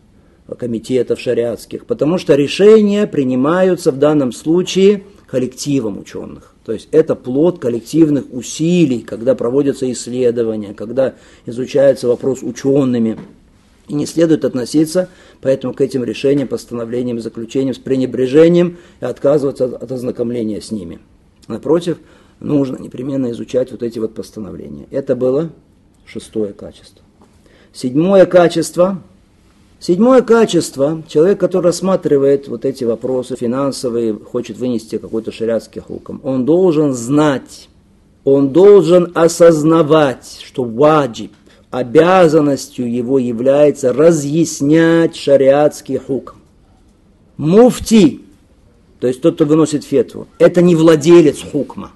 A: комитетов шариатских? Потому что решения принимаются в данном случае коллективом ученых. То есть это плод коллективных усилий, когда проводятся исследования, когда изучается вопрос учеными. И не следует относиться поэтому к этим решениям, постановлениям, заключениям с пренебрежением и отказываться от, от ознакомления с ними. Напротив, нужно непременно изучать вот эти вот постановления. Это было шестое качество. Седьмое качество – Седьмое качество, человек, который рассматривает вот эти вопросы финансовые, хочет вынести какой-то шариатский хуком, он должен знать, он должен осознавать, что ваджиб, обязанностью его является разъяснять шариатский хуком. Муфти, то есть тот, кто выносит фетву, это не владелец хукма.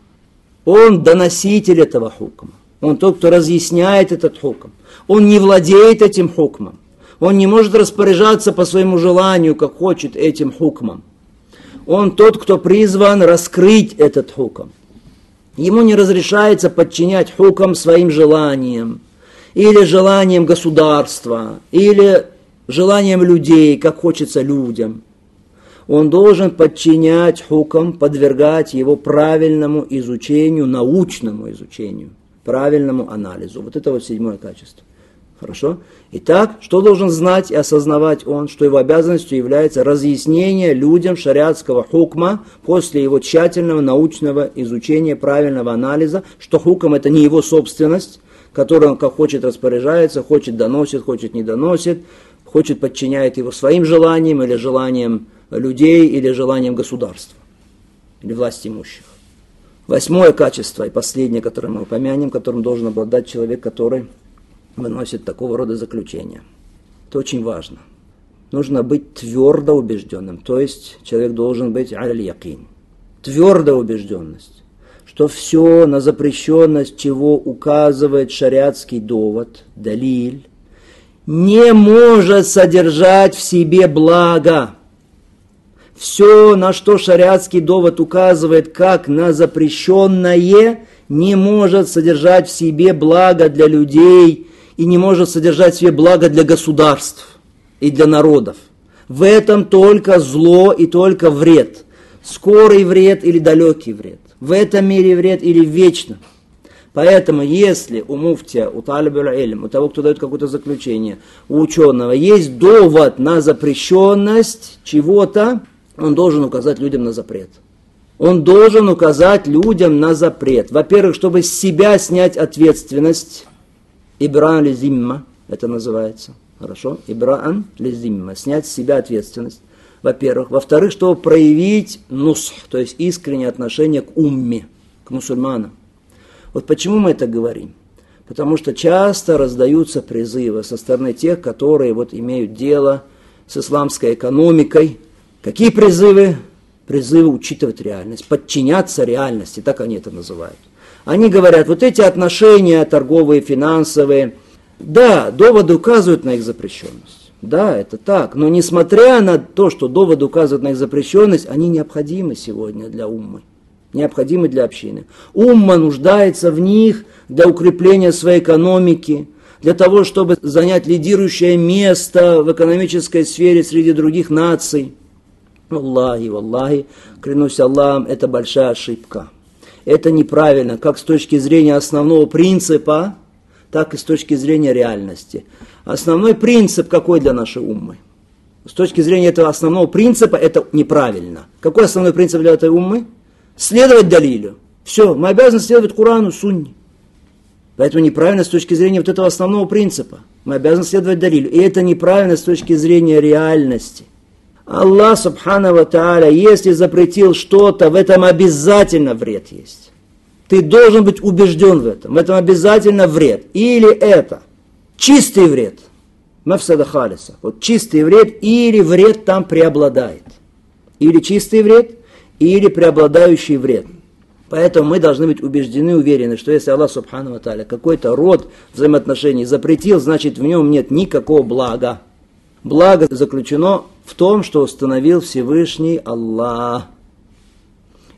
A: Он доноситель этого хукма. Он тот, кто разъясняет этот хукм. Он не владеет этим хукмом. Он не может распоряжаться по своему желанию, как хочет, этим хукмом. Он тот, кто призван раскрыть этот хуком. Ему не разрешается подчинять хукам своим желаниям, или желаниям государства, или желаниям людей, как хочется людям. Он должен подчинять хукам, подвергать его правильному изучению, научному изучению, правильному анализу. Вот это вот седьмое качество. Хорошо? Итак, что должен знать и осознавать он, что его обязанностью является разъяснение людям шариатского хукма после его тщательного научного изучения, правильного анализа, что хукм это не его собственность, которой он как хочет распоряжается, хочет доносит, хочет не доносит, хочет подчиняет его своим желаниям или желаниям людей или желаниям государства или власти имущих. Восьмое качество и последнее, которое мы упомянем, которым должен обладать человек, который выносит такого рода заключения. Это очень важно. Нужно быть твердо убежденным, то есть человек должен быть аль-якин. Твердая убежденность, что все на запрещенность, чего указывает шариатский довод, далиль, не может содержать в себе благо. Все, на что шариатский довод указывает как на запрещенное, не может содержать в себе благо для людей и не может содержать в себе благо для государств и для народов. В этом только зло и только вред. Скорый вред или далекий вред. В этом мире вред или в вечном. Поэтому, если у муфтия, у талибуля у того, кто дает какое-то заключение, у ученого есть довод на запрещенность чего-то, он должен указать людям на запрет. Он должен указать людям на запрет. Во-первых, чтобы с себя снять ответственность. Ибран лизимма, это называется. Хорошо? Ибран лизимма, снять с себя ответственность. Во-первых. Во-вторых, чтобы проявить нус, то есть искреннее отношение к умме, к мусульманам. Вот почему мы это говорим? Потому что часто раздаются призывы со стороны тех, которые вот имеют дело с исламской экономикой, Какие призывы? Призывы учитывать реальность, подчиняться реальности, так они это называют. Они говорят, вот эти отношения торговые, финансовые, да, доводы указывают на их запрещенность. Да, это так. Но несмотря на то, что доводы указывают на их запрещенность, они необходимы сегодня для уммы. Необходимы для общины. Умма нуждается в них для укрепления своей экономики, для того, чтобы занять лидирующее место в экономической сфере среди других наций. Аллахи, Аллахи, клянусь Аллахом, это большая ошибка. Это неправильно, как с точки зрения основного принципа, так и с точки зрения реальности. Основной принцип какой для нашей уммы? С точки зрения этого основного принципа это неправильно. Какой основной принцип для этой уммы? Следовать Далилю. Все, мы обязаны следовать Курану, Сунне. Поэтому неправильно с точки зрения вот этого основного принципа. Мы обязаны следовать Далилю. И это неправильно с точки зрения реальности. Аллах, субхану тааля, если запретил что-то, в этом обязательно вред есть. Ты должен быть убежден в этом. В этом обязательно вред. Или это чистый вред. Мафсада халиса. Вот чистый вред или вред там преобладает. Или чистый вред, или преобладающий вред. Поэтому мы должны быть убеждены, уверены, что если Аллах Субхану Тааля какой-то род взаимоотношений запретил, значит в нем нет никакого блага. Благо заключено в том, что установил Всевышний Аллах.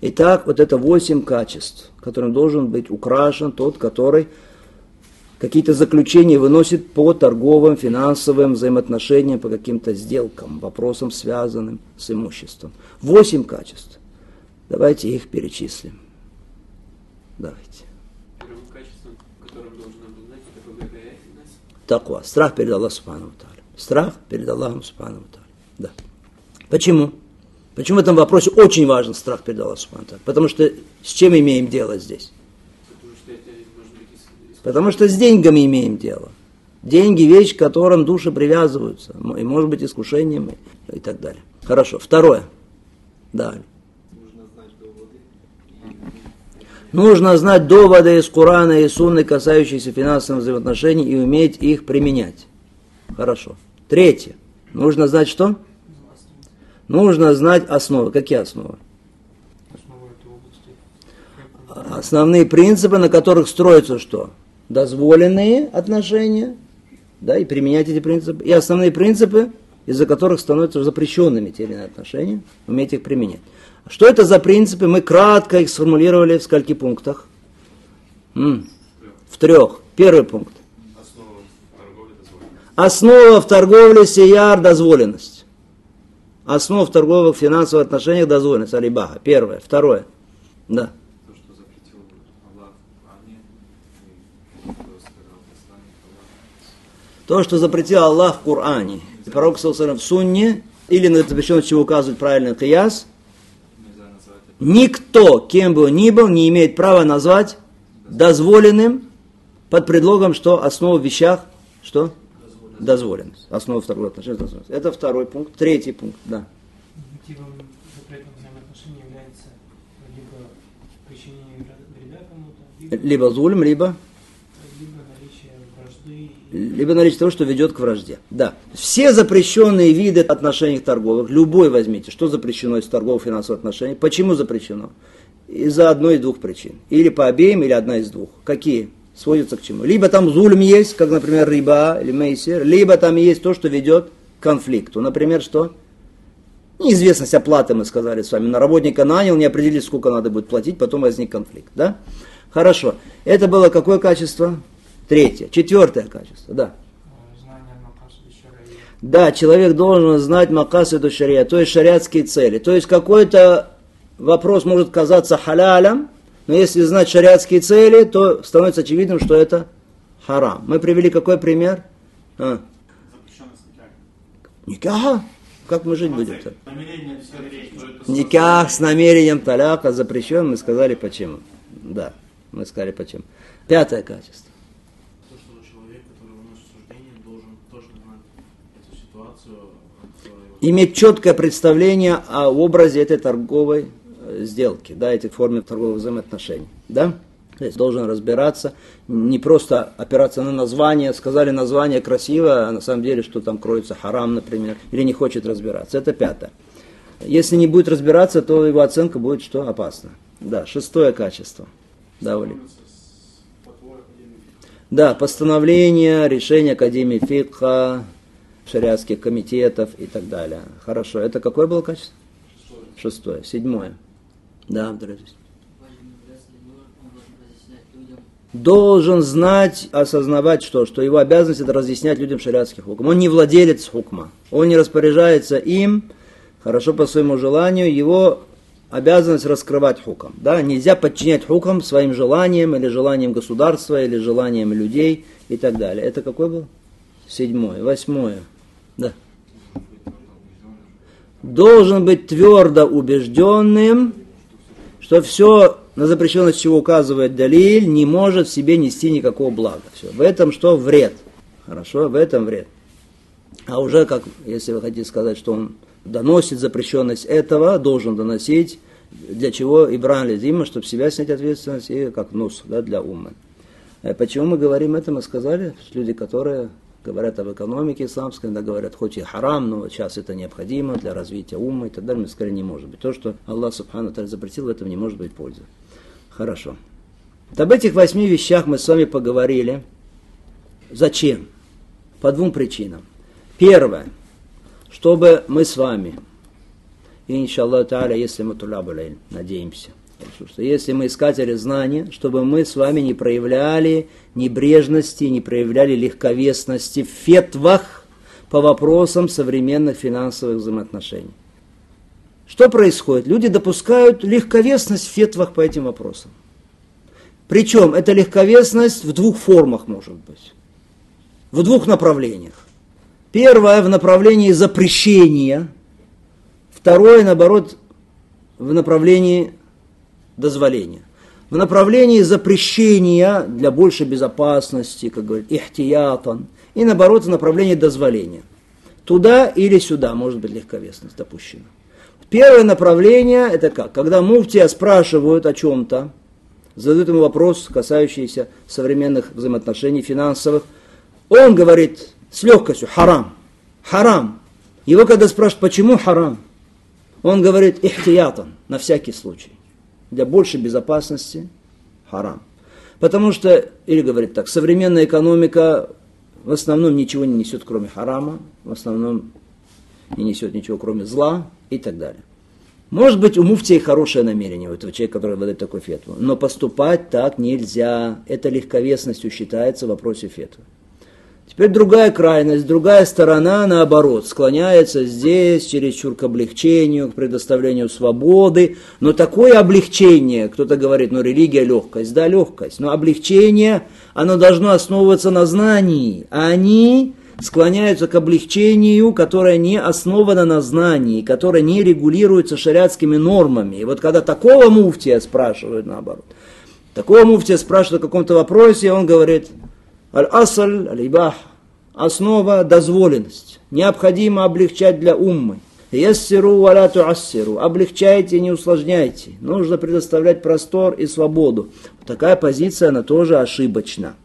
A: Итак, вот это восемь качеств, которым должен быть украшен тот, который какие-то заключения выносит по торговым, финансовым взаимоотношениям, по каким-то сделкам, вопросам, связанным с имуществом. Восемь качеств. Давайте их перечислим. Давайте. Первым качеством, которым должен обладать, это Таква. Страх перед Аллахом Субхану Страх перед Аллахом Субхану. Почему? Почему в этом вопросе очень важен страх перед Аллахом Потому что с чем имеем дело здесь? Потому что, с деньгами имеем дело. Деньги – вещь, к которым души привязываются. И может быть искушением и, так далее. Хорошо. Второе. Да. Нужно знать доводы из Корана и Сунны, касающиеся финансовых взаимоотношений, и уметь их применять. Хорошо. Третье. Нужно знать что? Нужно знать основы. Какие основы? Основные принципы, на которых строятся что? Дозволенные отношения, да, и применять эти принципы. И основные принципы, из-за которых становятся запрещенными те или иные отношения, уметь их применять. Что это за принципы? Мы кратко их сформулировали в скольких пунктах? М-м, в трех. Первый пункт. Основа в торговле сияр дозволенность. Основа в торговых финансовых отношениях дозволенность. Алибаха. Первое. Второе. Да. То, что запретил Аллах в Коране, и пророк в Сунне, или на запрещенность чего указывает правильный кияс, никто, кем бы он ни был, не имеет права назвать дозволенным под предлогом, что основа в вещах, что? Дозволенность. Основа второго отношения дозволенность. Это второй пункт. Третий пункт, да. Мотивом запретных взаимоотношений является либо причинение вреда кому-то, либо, либо зулем, либо либо наличие вражды. Либо наличие того, что ведет к вражде. Да. Все запрещенные виды отношений торговых, любой возьмите, что запрещено из торговых финансовых отношений, почему запрещено? Из-за одной из двух причин. Или по обеим, или одна из двух. Какие? Сводится к чему? Либо там зульм есть, как, например, риба или мейсер, либо там есть то, что ведет к конфликту. Например, что? Неизвестность оплаты, мы сказали с вами. На работника нанял, не определили, сколько надо будет платить, потом возник конфликт. Да? Хорошо. Это было какое качество? Третье. Четвертое качество, да. Да, человек должен знать макасиду шария, то есть шариатские цели. То есть какой-то вопрос может казаться халялем, но если знать шариатские цели, то становится очевидным, что это харам. Мы привели какой пример? А. Никаха. Как мы жить будем-то? Никах с намерением таляка запрещен, мы сказали почему. Да, мы сказали почему. Пятое качество. Иметь четкое представление о образе этой торговой сделки, да, этих форме торговых взаимоотношений, да? То есть должен разбираться, не просто опираться на название, сказали название красиво, а на самом деле, что там кроется харам, например, или не хочет разбираться. Это пятое. Если не будет разбираться, то его оценка будет что? Опасно. Да, шестое качество. Да, Оли. Да, постановление, решение Академии Фикха, шариатских комитетов и так далее. Хорошо. Это какое было качество? Шестое. Шестое. Седьмое. Да, Абдулазиз. Должен знать, осознавать что? Что его обязанность это разъяснять людям шариатский хукм. Он не владелец хукма. Он не распоряжается им, хорошо по своему желанию, его обязанность раскрывать хуком. Да? Нельзя подчинять хукам своим желаниям, или желаниям государства, или желаниям людей и так далее. Это какой был? Седьмое. Восьмое. Да. Должен быть твердо убежденным, что все, на запрещенность чего указывает Далиль, не может в себе нести никакого блага. Все. В этом что? Вред. Хорошо, в этом вред. А уже, как, если вы хотите сказать, что он доносит запрещенность этого, должен доносить, для чего Ибран Лезима, чтобы себя снять ответственность и как нос да, для ума. Э, почему мы говорим это, мы сказали, люди, которые говорят об экономике исламской, иногда говорят, хоть и харам, но сейчас это необходимо для развития ума и так далее, мы сказали, не может быть. То, что Аллах Субхану запретил, в этом не может быть пользы. Хорошо. Вот об этих восьми вещах мы с вами поговорили. Зачем? По двум причинам. Первое, чтобы мы с вами, и иншаллах если мы тулябаляем, надеемся – что если мы искатели знания, чтобы мы с вами не проявляли небрежности, не проявляли легковесности в фетвах по вопросам современных финансовых взаимоотношений. Что происходит? Люди допускают легковесность в фетвах по этим вопросам. Причем эта легковесность в двух формах может быть. В двух направлениях. Первое в направлении запрещения, второе, наоборот, в направлении дозволения. В направлении запрещения для большей безопасности, как говорят, ихтиятан, и наоборот в направлении дозволения. Туда или сюда может быть легковесность допущена. Первое направление это как? Когда муфтия спрашивают о чем-то, задают ему вопрос, касающийся современных взаимоотношений финансовых, он говорит с легкостью харам, харам. Его когда спрашивают, почему харам, он говорит ихтиятан, на всякий случай для большей безопасности харам. Потому что, или говорит так, современная экономика в основном ничего не несет, кроме харама, в основном не несет ничего, кроме зла и так далее. Может быть, у муфтия хорошее намерение, у этого человека, который выдает такой фетву, но поступать так нельзя. Это легковесностью считается в вопросе фетвы. Теперь другая крайность, другая сторона, наоборот, склоняется здесь чересчур к облегчению, к предоставлению свободы. Но такое облегчение, кто-то говорит, ну религия легкость, да, легкость. Но облегчение, оно должно основываться на знании. А они склоняются к облегчению, которое не основано на знании, которое не регулируется шариатскими нормами. И вот когда такого муфтия спрашивают, наоборот, такого муфтия спрашивают о каком-то вопросе, он говорит, Аль-асаль, аль-ибах, основа дозволенность. Необходимо облегчать для уммы. Яссиру валя туассиру. Облегчайте, не усложняйте. Нужно предоставлять простор и свободу. Такая позиция, она тоже ошибочна.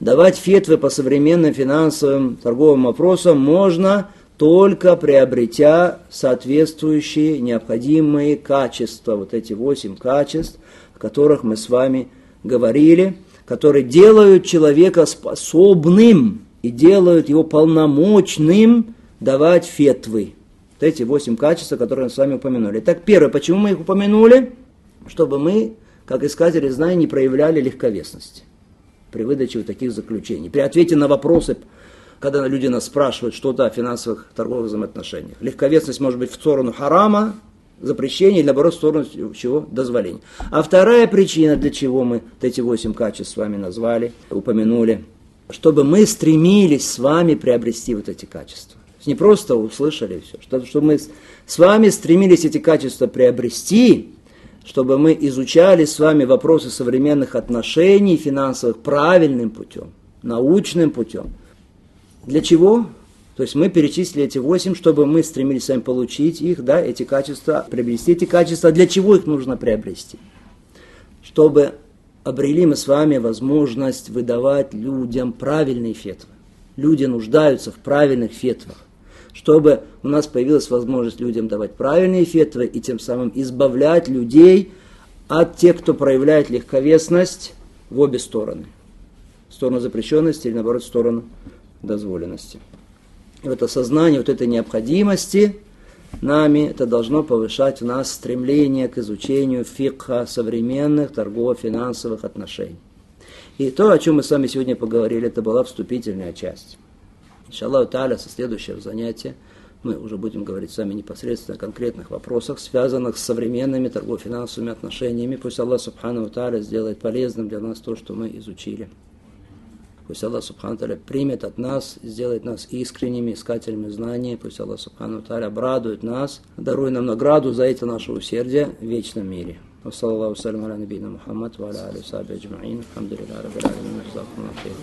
A: Давать фетвы по современным финансовым торговым вопросам можно только приобретя соответствующие необходимые качества, вот эти восемь качеств, о которых мы с вами говорили – которые делают человека способным и делают его полномочным давать фетвы. Вот эти восемь качеств, которые мы с вами упомянули. Так, первое, почему мы их упомянули? Чтобы мы, как искатели знаний, не проявляли легковесности при выдаче вот таких заключений. При ответе на вопросы, когда люди нас спрашивают что-то о финансовых торговых взаимоотношениях. Легковесность может быть в сторону харама, запрещения, или наоборот в сторону чего? Дозволения. А вторая причина, для чего мы эти восемь качеств с вами назвали, упомянули, чтобы мы стремились с вами приобрести вот эти качества. Не просто услышали все, что, чтобы мы с вами стремились эти качества приобрести, чтобы мы изучали с вами вопросы современных отношений финансовых правильным путем, научным путем. Для чего? То есть мы перечислили эти восемь, чтобы мы стремились с вами получить их, да, эти качества, приобрести эти качества. Для чего их нужно приобрести? Чтобы обрели мы с вами возможность выдавать людям правильные фетвы. Люди нуждаются в правильных фетвах чтобы у нас появилась возможность людям давать правильные фетвы и тем самым избавлять людей от тех, кто проявляет легковесность в обе стороны. В сторону запрещенности или, наоборот, в сторону дозволенности. И вот осознание вот этой необходимости нами это должно повышать в нас стремление к изучению фикха современных торгово-финансовых отношений. И то, о чем мы с вами сегодня поговорили, это была вступительная часть. Иншаллаху Та'аля, со следующего занятия мы уже будем говорить с вами непосредственно о конкретных вопросах, связанных с современными торгово-финансовыми отношениями. Пусть Аллах Субхану Та'аля сделает полезным для нас то, что мы изучили. Пусть Аллах Субхану Та'аля примет от нас, сделает нас искренними искателями знаний. Пусть Аллах Субхану Та'аля обрадует нас, дарует нам награду за это наше усердие в вечном мире. وصلى الله وسلم على نبينا محمد وعلى اله وصحبه اجمعين الحمد لله رب العالمين جزاكم الله خير